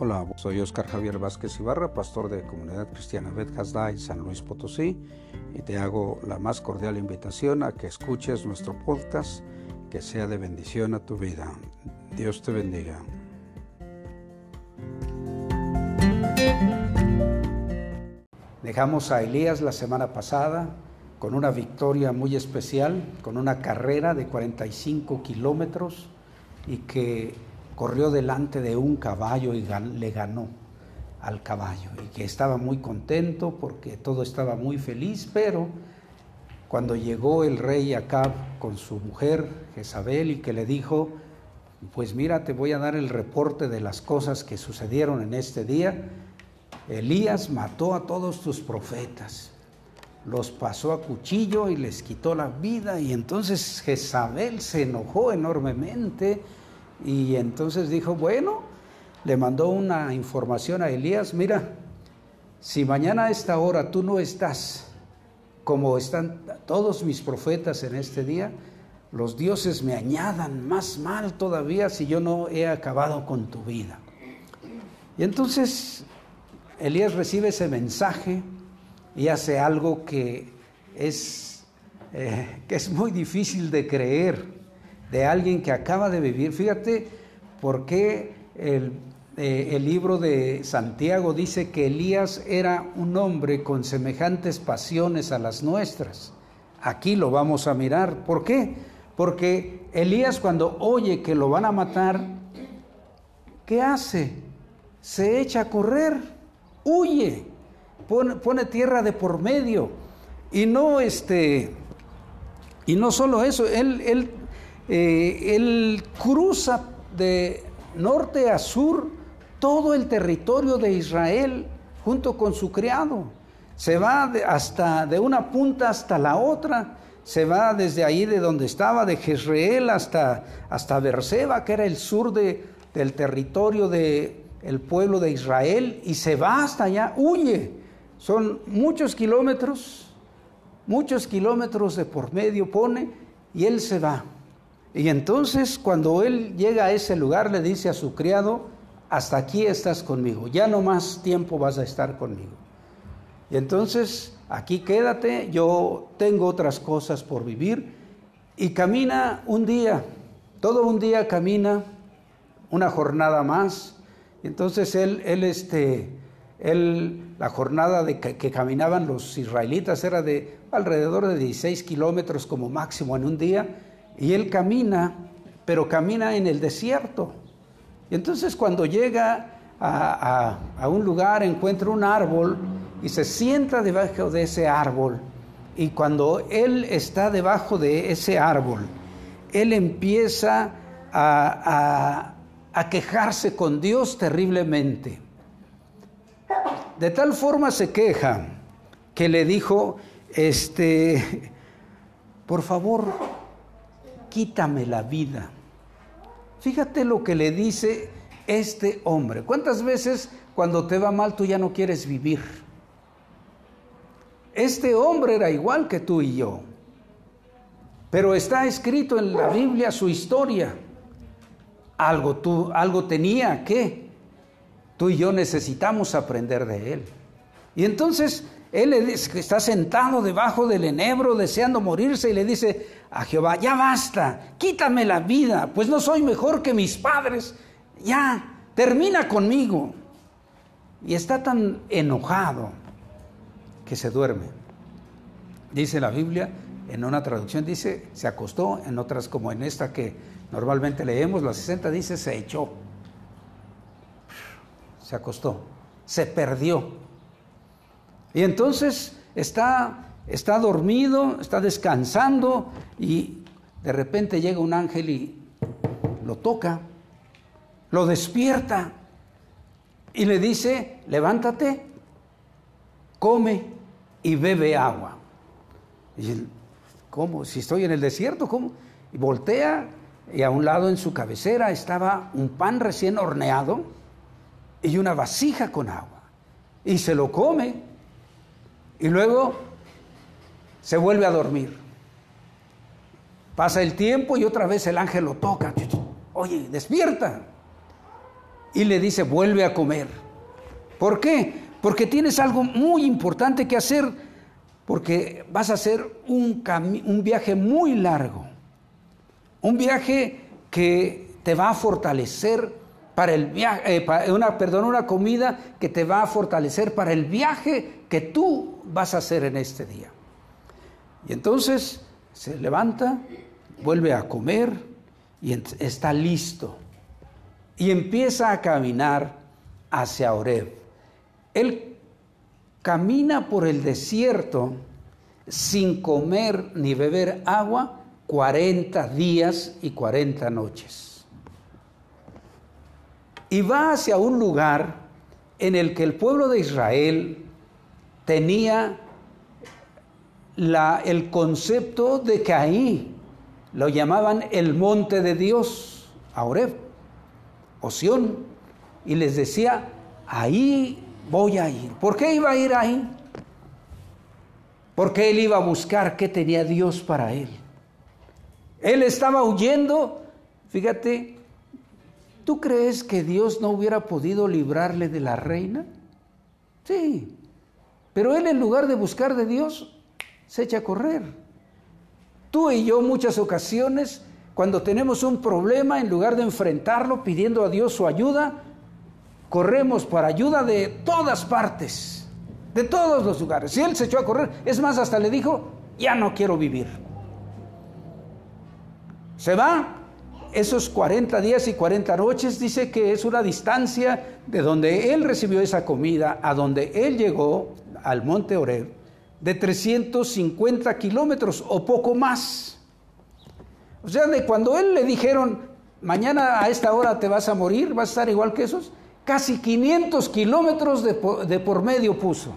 Hola, soy Oscar Javier Vázquez Ibarra, pastor de Comunidad Cristiana Bet en San Luis Potosí, y te hago la más cordial invitación a que escuches nuestro podcast, que sea de bendición a tu vida. Dios te bendiga. Dejamos a Elías la semana pasada con una victoria muy especial, con una carrera de 45 kilómetros y que corrió delante de un caballo y le ganó al caballo y que estaba muy contento porque todo estaba muy feliz, pero cuando llegó el rey Acab con su mujer Jezabel y que le dijo, pues mira, te voy a dar el reporte de las cosas que sucedieron en este día, Elías mató a todos tus profetas, los pasó a cuchillo y les quitó la vida y entonces Jezabel se enojó enormemente y entonces dijo, bueno, le mandó una información a Elías, mira, si mañana a esta hora tú no estás como están todos mis profetas en este día, los dioses me añadan más mal todavía si yo no he acabado con tu vida. Y entonces Elías recibe ese mensaje y hace algo que es, eh, que es muy difícil de creer de alguien que acaba de vivir. Fíjate por qué el, eh, el libro de Santiago dice que Elías era un hombre con semejantes pasiones a las nuestras. Aquí lo vamos a mirar. ¿Por qué? Porque Elías cuando oye que lo van a matar, ¿qué hace? Se echa a correr, huye, pone, tierra de por medio. Y no este, y no solo eso, él eh, él cruza de norte a sur todo el territorio de Israel junto con su criado. Se va de, hasta de una punta hasta la otra. Se va desde ahí de donde estaba, de Jezreel hasta, hasta Berseba, que era el sur de, del territorio del el pueblo de Israel, y se va hasta allá, huye. Son muchos kilómetros, muchos kilómetros de por medio pone, y él se va. Y entonces cuando él llega a ese lugar le dice a su criado, hasta aquí estás conmigo, ya no más tiempo vas a estar conmigo. Y entonces aquí quédate, yo tengo otras cosas por vivir. Y camina un día, todo un día camina, una jornada más. Entonces él, él, este, él, la jornada de que, caminaban los israelitas era de alrededor de 16 kilómetros como máximo en un día. Y él camina, pero camina en el desierto. Y entonces cuando llega a, un lugar, encuentra un árbol y se sienta debajo de ese árbol. Y cuando él está debajo de ese árbol, él empieza a, a quejarse con Dios terriblemente. De tal forma se queja que le dijo, este, por favor, quítame la vida. Fíjate lo que le dice este hombre. ¿Cuántas veces cuando te va mal tú ya no quieres vivir? Este hombre era igual que tú y yo. Pero está escrito en la Biblia su historia. Algo tú algo tenía que tú y yo necesitamos aprender de él. Y entonces él está sentado debajo del enebro deseando morirse y le dice a Jehová, ya basta, quítame la vida, pues no soy mejor que mis padres, ya, termina conmigo. Y está tan enojado que se duerme. Dice la Biblia, en una traducción dice, se acostó, en otras como en esta que normalmente leemos, la 60 dice, se echó. Se acostó, se perdió y entonces está, está dormido, está descansando y de repente llega un ángel y lo toca, lo despierta y le dice, levántate, come y bebe agua. Y él, ¿cómo? Si estoy en el desierto, ¿cómo? Y voltea y a un lado en su cabecera estaba un pan recién horneado y una vasija con agua. Y se lo come y luego se vuelve a dormir. Pasa el tiempo y otra vez el ángel lo toca. Oye, despierta. y le dice, vuelve a comer. ¿Por qué? Porque tienes algo muy importante que hacer, porque vas a hacer un, un viaje muy largo, un viaje que te va a fortalecer para el viaje, eh, una, perdón, una comida que te va a fortalecer para el viaje que tú vas a hacer en este día. Y entonces se levanta, vuelve a comer y está listo. Y empieza a caminar hacia Oreb. Él camina por el desierto sin comer ni beber agua 40 días y 40 noches. Y va hacia un lugar en el que el pueblo de Israel tenía el concepto de que ahí lo llamaban el monte de Dios, Aureb, Oción, y les decía, ahí voy a ir. ¿Por qué iba a ir ahí? Porque él iba a buscar qué tenía Dios para él. Él estaba huyendo, fíjate, ¿tú crees que Dios no hubiera podido librarle de la reina? Sí, pero él en lugar de buscar de Dios, se echa a correr. Tú y yo muchas ocasiones, cuando tenemos un problema, en lugar de enfrentarlo pidiendo a Dios su ayuda, corremos para ayuda de todas partes, de todos los lugares. Y él se echó a correr, es más, hasta le dijo, ya no quiero vivir. Se va, esos 40 días y 40 noches, dice que es una distancia de donde él recibió esa comida a donde él llegó al monte Oreb de 350 kilómetros o poco más. O sea, de cuando él le dijeron, mañana a esta hora te vas a morir, vas a estar igual que esos, casi 500 kilómetros de, de por medio puso.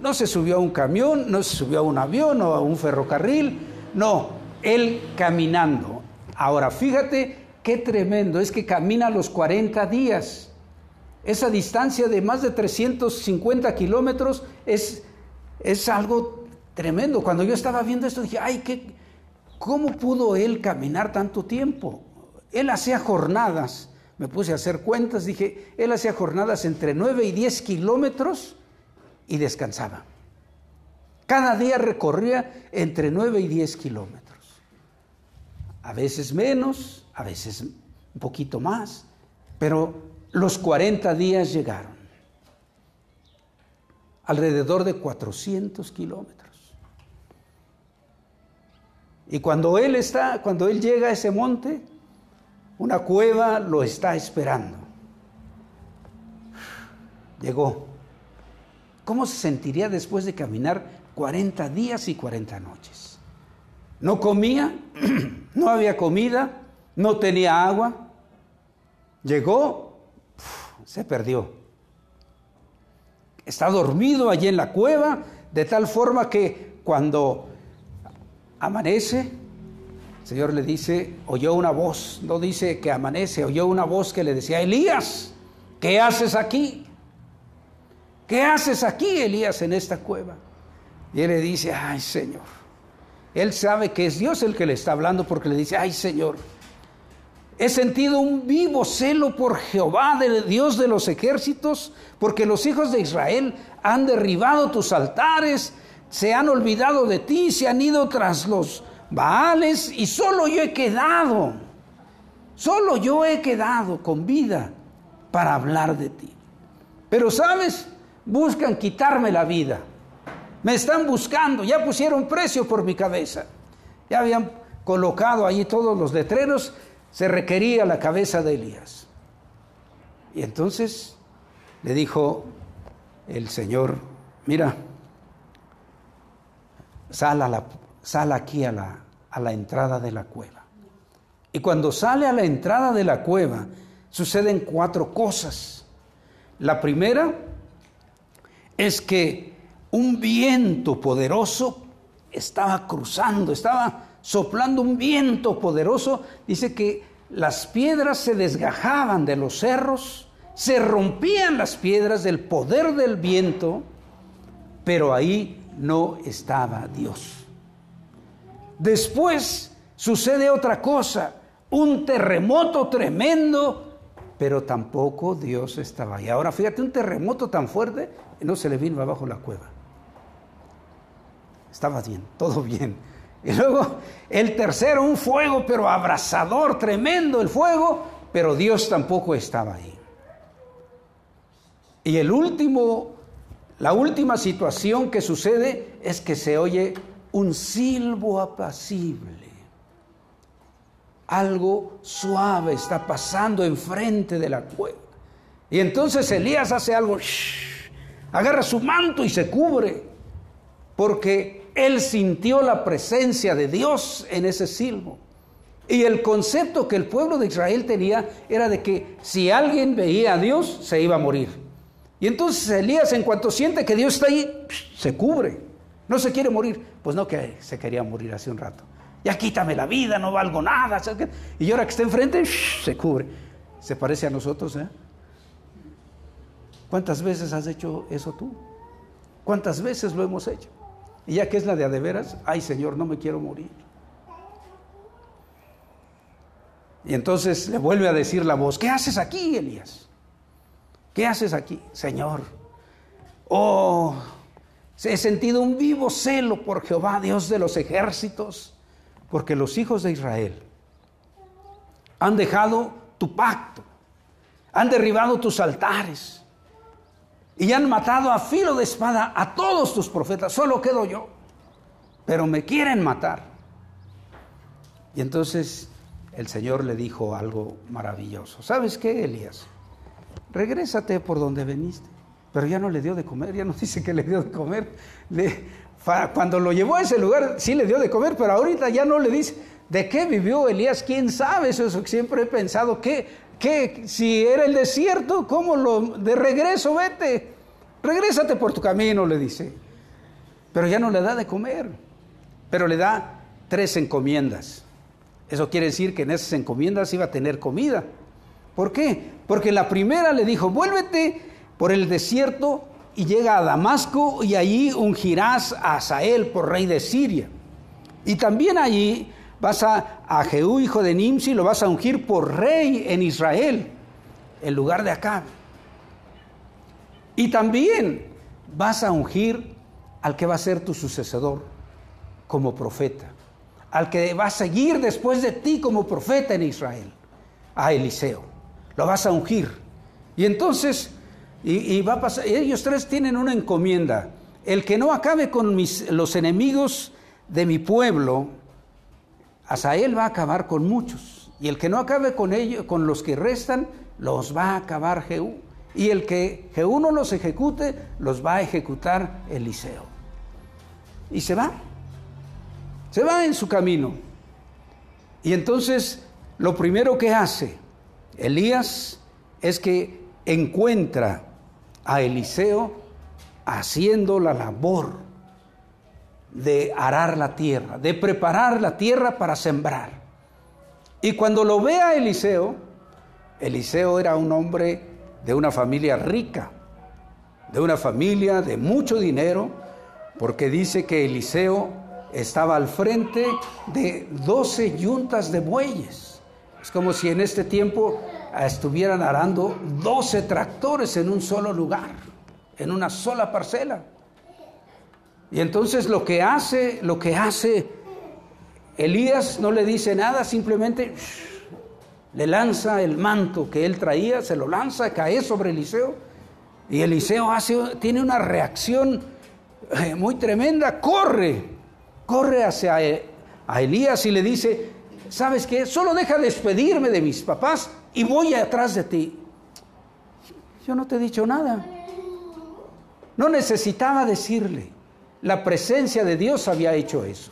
No se subió a un camión, no se subió a un avión o a un ferrocarril, no, él caminando. Ahora, fíjate qué tremendo, es que camina los 40 días. Esa distancia de más de 350 kilómetros es es algo tremendo. Cuando yo estaba viendo esto dije, ay, ¿qué, ¿cómo pudo él caminar tanto tiempo? Él hacía jornadas, me puse a hacer cuentas, dije, él hacía jornadas entre 9 y 10 kilómetros y descansaba. Cada día recorría entre 9 y 10 kilómetros. A veces menos, a veces un poquito más, pero los 40 días llegaron alrededor de 400 kilómetros. Y cuando él está, cuando él llega a ese monte, una cueva lo está esperando. Llegó. ¿Cómo se sentiría después de caminar 40 días y 40 noches? No comía, no había comida, no tenía agua. Llegó, se perdió está dormido allí en la cueva, de tal forma que cuando amanece, el Señor le dice, oyó una voz, no dice que amanece, oyó una voz que le decía, Elías, ¿qué haces aquí? ¿Qué haces aquí, Elías, en esta cueva? Y él le dice, ay Señor, él sabe que es Dios el que le está hablando porque le dice, ay Señor, He sentido un vivo celo por Jehová, Dios de los ejércitos, porque los hijos de Israel han derribado tus altares, se han olvidado de ti, se han ido tras los Baales y solo yo he quedado, solo yo he quedado con vida para hablar de ti. Pero sabes, buscan quitarme la vida, me están buscando, ya pusieron precio por mi cabeza, ya habían colocado allí todos los letreros se requería la cabeza de Elías. Y entonces le dijo el Señor, mira, sal, aquí a la, a la entrada de la cueva. Y cuando sale a la entrada de la cueva, suceden cuatro cosas. La primera es que un viento poderoso estaba cruzando, estaba soplando un viento poderoso, dice que las piedras se desgajaban de los cerros, se rompían las piedras del poder del viento, pero ahí no estaba Dios. Después sucede otra cosa, un terremoto tremendo pero tampoco Dios estaba ahí. Ahora fíjate, un terremoto tan fuerte, no se le vino abajo la cueva. Estaba bien, todo bien. Y luego el tercero, un fuego, pero abrasador, tremendo el fuego, pero Dios tampoco estaba ahí. Y el último, la última situación que sucede es que se oye un silbo apacible algo suave está pasando enfrente de la cueva. Y entonces Elías hace algo, agarra su manto y se cubre, porque él sintió la presencia de Dios en ese silbo. Y el concepto que el pueblo de Israel tenía era de que si alguien veía a Dios, se iba a morir. Y entonces Elías, en cuanto siente que Dios está ahí, se cubre. No se quiere morir. Pues no que se quería morir hace un rato ya quítame la vida, no valgo nada. Y ahora que está enfrente, se cubre. Se parece a nosotros, ¿eh? ¿Cuántas veces has hecho eso tú? ¿Cuántas veces lo hemos hecho? Y ya que es la de adeveras, ay Señor, no me quiero morir. Y entonces le vuelve a decir la voz, ¿qué haces aquí, Elías? ¿Qué haces aquí, Señor? Oh, he sentido un vivo celo por Jehová, Dios de los ejércitos porque los hijos de Israel han dejado tu pacto, han derribado tus altares y han matado a filo de espada a todos tus profetas. Solo quedo yo, pero me quieren matar. Y entonces el Señor le dijo algo maravilloso. ¿Sabes qué, Elías? Regrésate por donde veniste. Pero ya no le dio de comer, ya no dice que le dio de comer. Cuando lo llevó a ese lugar, sí le dio de comer, pero ahorita ya no le dice, ¿de qué vivió Elías? ¿Quién sabe? Eso siempre he pensado, ¿qué, qué, si era el desierto, ¿cómo lo, de regreso vete? Regrésate por tu camino, le dice. Pero ya no le da de comer, pero le da tres encomiendas. Eso quiere decir que en esas encomiendas iba a tener comida. ¿Por qué? Porque la primera le dijo, vuélvete por el desierto y llega a Damasco y allí ungirás a Asael por rey de Siria. Y también allí vas a, a Jehú, hijo de Nimsi, lo vas a ungir por rey en Israel, en lugar de Acab. Y también vas a ungir al que va a ser tu sucesor como profeta, al que va a seguir después de ti como profeta en Israel, a Eliseo. Lo vas a ungir. Y entonces y, va a pasar, ellos tres tienen una encomienda. El que no acabe con los enemigos de mi pueblo, él va a acabar con muchos. Y el que no acabe con ellos, con los que restan, los va a acabar Jehú. Y el que Jehú no los ejecute, los va a ejecutar Eliseo. Y se va. Se va en su camino. Y entonces lo primero que hace Elías es que encuentra a Eliseo haciendo la labor de arar la tierra, de preparar la tierra para sembrar. Y cuando lo ve a Eliseo, Eliseo era un hombre de una familia rica, de una familia de mucho dinero, porque dice que Eliseo estaba al frente de 12 yuntas de bueyes. Es como si en este tiempo estuvieran arando 12 tractores en un solo lugar, en una sola parcela. Y entonces lo que hace, lo que hace Elías no le dice nada, simplemente le lanza el manto que él traía, se lo lanza, cae sobre Eliseo. Y Eliseo hace, tiene una reacción eh, muy tremenda, corre, corre hacia eh, Elías y le dice, ¿sabes qué? Solo deja despedirme de mis papás y voy atrás de ti. Yo no te he dicho nada. No necesitaba decirle. La presencia de Dios había hecho eso.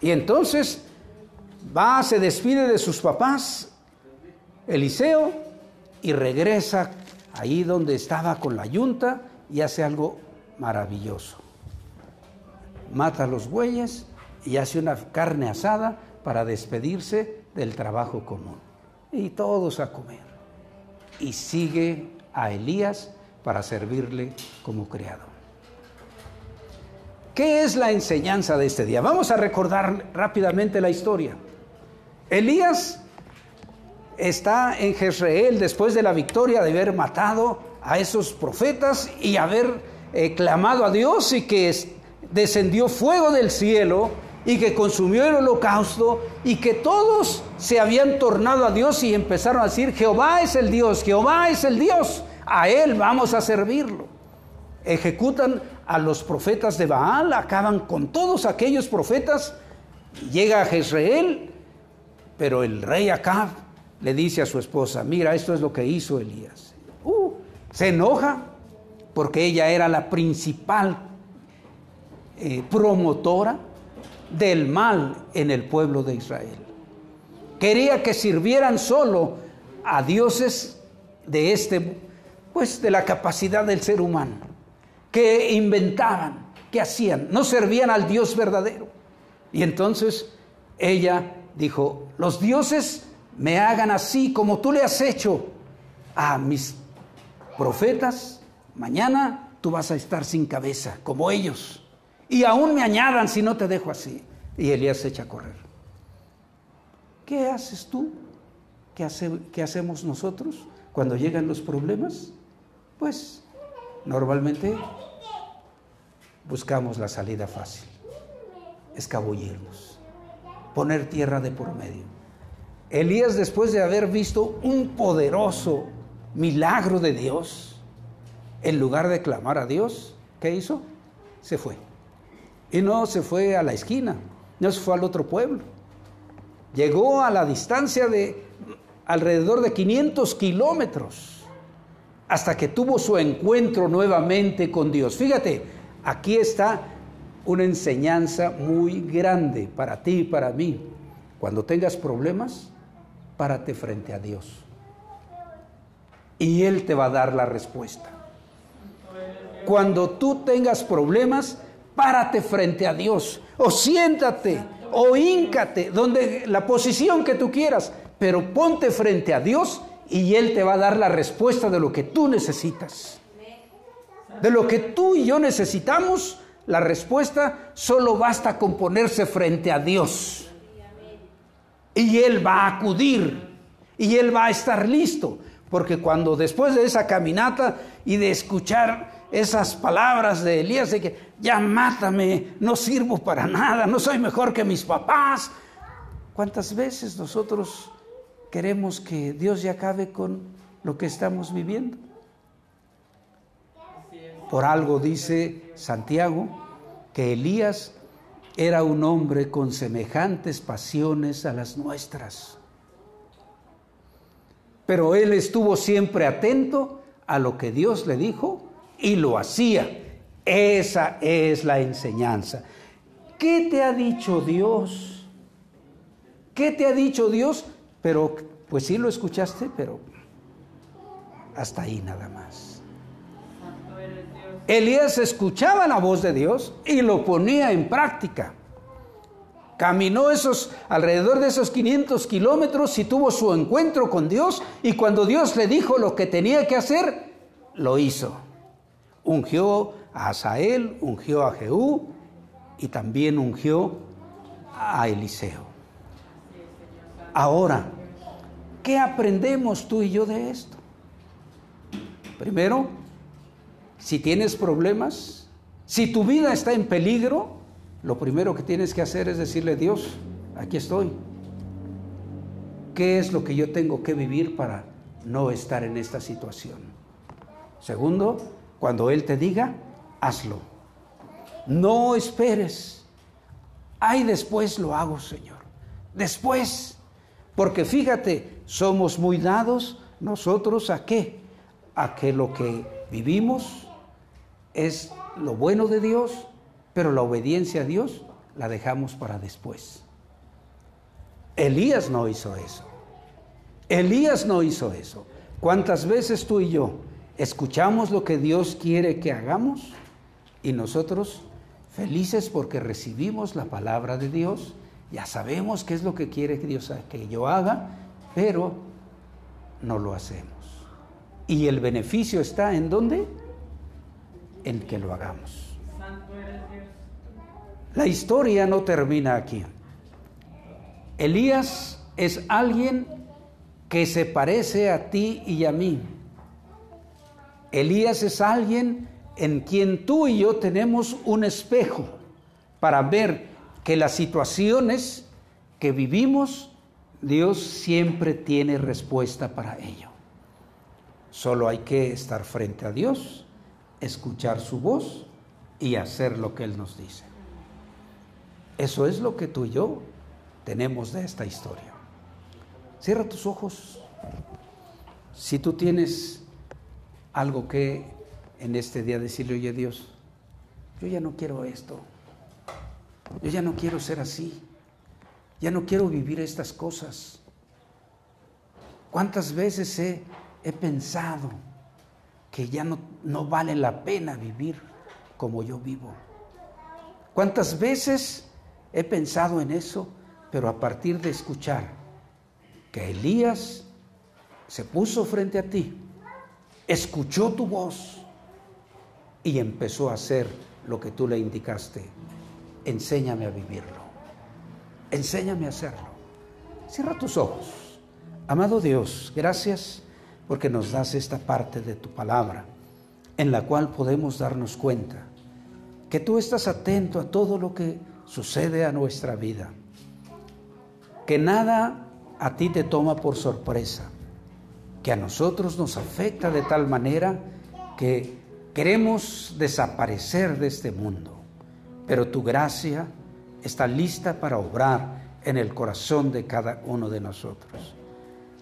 Y entonces va, se despide de sus papás, Eliseo, y regresa ahí donde estaba con la yunta y hace algo maravilloso. Mata a los bueyes y hace una carne asada para despedirse del trabajo común y todos a comer. Y sigue a Elías para servirle como criado. ¿Qué es la enseñanza de este día? Vamos a recordar rápidamente la historia. Elías está en Jezreel después de la victoria de haber matado a esos profetas y haber eh, clamado a Dios y que descendió fuego del cielo y que consumió el holocausto y que todos se habían tornado a Dios y empezaron a decir, Jehová es el Dios, Jehová es el Dios, a Él vamos a servirlo. Ejecutan a los profetas de Baal, acaban con todos aquellos profetas, llega a Jezreel, pero el rey Acab le dice a su esposa, mira, esto es lo que hizo Elías. Uh, se enoja porque ella era la principal eh, promotora del mal en el pueblo de Israel. Quería que sirvieran solo a dioses de este, pues de la capacidad del ser humano, que inventaban, que hacían, no servían al Dios verdadero. Y entonces ella dijo, los dioses me hagan así como tú le has hecho a mis profetas, mañana tú vas a estar sin cabeza, como ellos. Y aún me añadan si no te dejo así. Y Elías se echa a correr. ¿Qué haces tú? ¿Qué, ¿Qué hacemos nosotros cuando llegan los problemas? Pues normalmente buscamos la salida fácil, escabullirnos, poner tierra de por medio. Elías, después de haber visto un poderoso milagro de Dios, en lugar de clamar a Dios, ¿qué hizo? Se fue. Y no se fue a la esquina, no se fue al otro pueblo. Llegó a la distancia de alrededor de 500 kilómetros hasta que tuvo su encuentro nuevamente con Dios. Fíjate, aquí está una enseñanza muy grande para ti y para mí. Cuando tengas problemas, párate frente a Dios. Y Él te va a dar la respuesta. Cuando tú tengas problemas, párate frente a Dios. O siéntate, o híncate, donde la posición que tú quieras, pero ponte frente a Dios y Él te va a dar la respuesta de lo que tú necesitas. De lo que tú y yo necesitamos, la respuesta solo basta con ponerse frente a Dios. Y Él va a acudir y Él va a estar listo. Porque cuando después de esa caminata y de escuchar esas palabras de Elías de que ya mátame, no sirvo para nada, no soy mejor que mis papás. ¿Cuántas veces nosotros queremos que Dios ya acabe con lo que estamos viviendo? Por algo dice Santiago que Elías era un hombre con semejantes pasiones a las nuestras. Pero él estuvo siempre atento a lo que Dios le dijo y lo hacía. Esa es la enseñanza. ¿Qué te ha dicho Dios? ¿Qué te ha dicho Dios? Pero, pues sí lo escuchaste, pero hasta ahí nada más. Elías escuchaba la voz de Dios y lo ponía en práctica. Caminó esos alrededor de esos 500 kilómetros y tuvo su encuentro con Dios y cuando Dios le dijo lo que tenía que hacer, lo hizo. Ungió a Asael, ungió a Jehú y también ungió a Eliseo. Ahora, ¿qué aprendemos tú y yo de esto? Primero, si tienes problemas, si tu vida está en peligro, lo primero que tienes que hacer es decirle, Dios, aquí estoy. ¿Qué es lo que yo tengo que vivir para no estar en esta situación? Segundo, cuando Él te diga, hazlo. No esperes. Ay, después lo hago, Señor. Después. Porque fíjate, somos muy dados nosotros a qué? A que lo que vivimos es lo bueno de Dios, pero la obediencia a Dios la dejamos para después. Elías no hizo eso. Elías no hizo eso. ¿Cuántas veces tú y yo escuchamos lo que Dios quiere que hagamos y nosotros felices porque recibimos la palabra de Dios, ya sabemos qué es lo que quiere Dios que yo haga, pero no lo hacemos. ¿Y el beneficio está en dónde? en que lo hagamos. La historia no termina aquí. Elías es alguien que se parece a ti y a mí. Elías es alguien en quien tú y yo tenemos un espejo para ver que las situaciones que vivimos, Dios siempre tiene respuesta para ello. Solo hay que estar frente a Dios, escuchar su voz y hacer lo que Él nos dice. Eso es lo que tú y yo tenemos de esta historia. Cierra tus ojos. Si tú tienes algo que en este día decirle, oye Dios, yo ya no quiero esto. Yo ya no quiero ser así. Ya no quiero vivir estas cosas. ¿Cuántas veces he, he pensado que ya no, no vale la pena vivir como yo vivo? ¿Cuántas veces he pensado en eso, pero a partir de escuchar que Elías se puso frente a ti, escuchó tu voz y empezó a hacer lo que tú le indicaste. Enséñame a vivirlo. Enséñame a hacerlo. Cierra tus ojos. Amado Dios, gracias porque nos das esta parte de tu palabra en la cual podemos darnos cuenta que tú estás atento a todo lo que sucede a nuestra vida. Que nada a ti te toma por sorpresa, que a nosotros nos afecta de tal manera que queremos desaparecer de este mundo, pero tu gracia está lista para obrar en el corazón de cada uno de nosotros.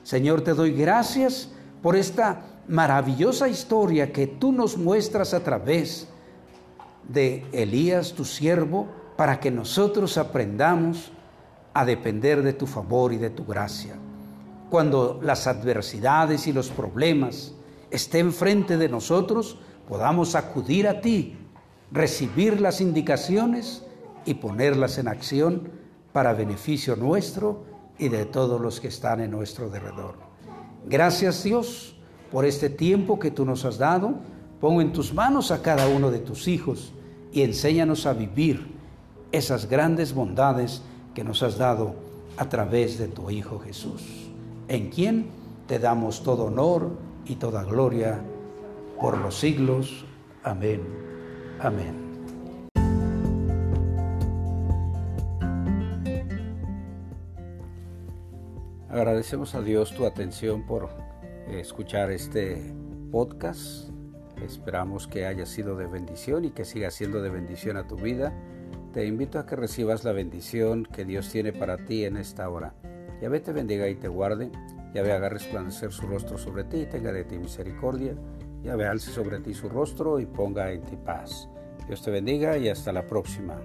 Señor, te doy gracias por esta maravillosa historia que tú nos muestras a través de Elías, tu siervo, para que nosotros aprendamos a depender de tu favor y de tu gracia. Cuando las adversidades y los problemas estén frente de nosotros, podamos acudir a ti, recibir las indicaciones y ponerlas en acción para beneficio nuestro y de todos los que están en nuestro derredor. Gracias Dios por este tiempo que tú nos has dado. Pongo en tus manos a cada uno de tus hijos y enséñanos a vivir esas grandes bondades que nos has dado a través de tu Hijo Jesús, en quien te damos todo honor y toda gloria por los siglos. Amén. Amén. Agradecemos a Dios tu atención por escuchar este podcast. Esperamos que haya sido de bendición y que siga siendo de bendición a tu vida. Te invito a que recibas la bendición que Dios tiene para ti en esta hora. Yahvé te bendiga y te guarde. Yahvé haga resplandecer su rostro sobre ti y tenga de ti misericordia. Yahvé alce sobre ti su rostro y ponga en ti paz. Dios te bendiga y hasta la próxima.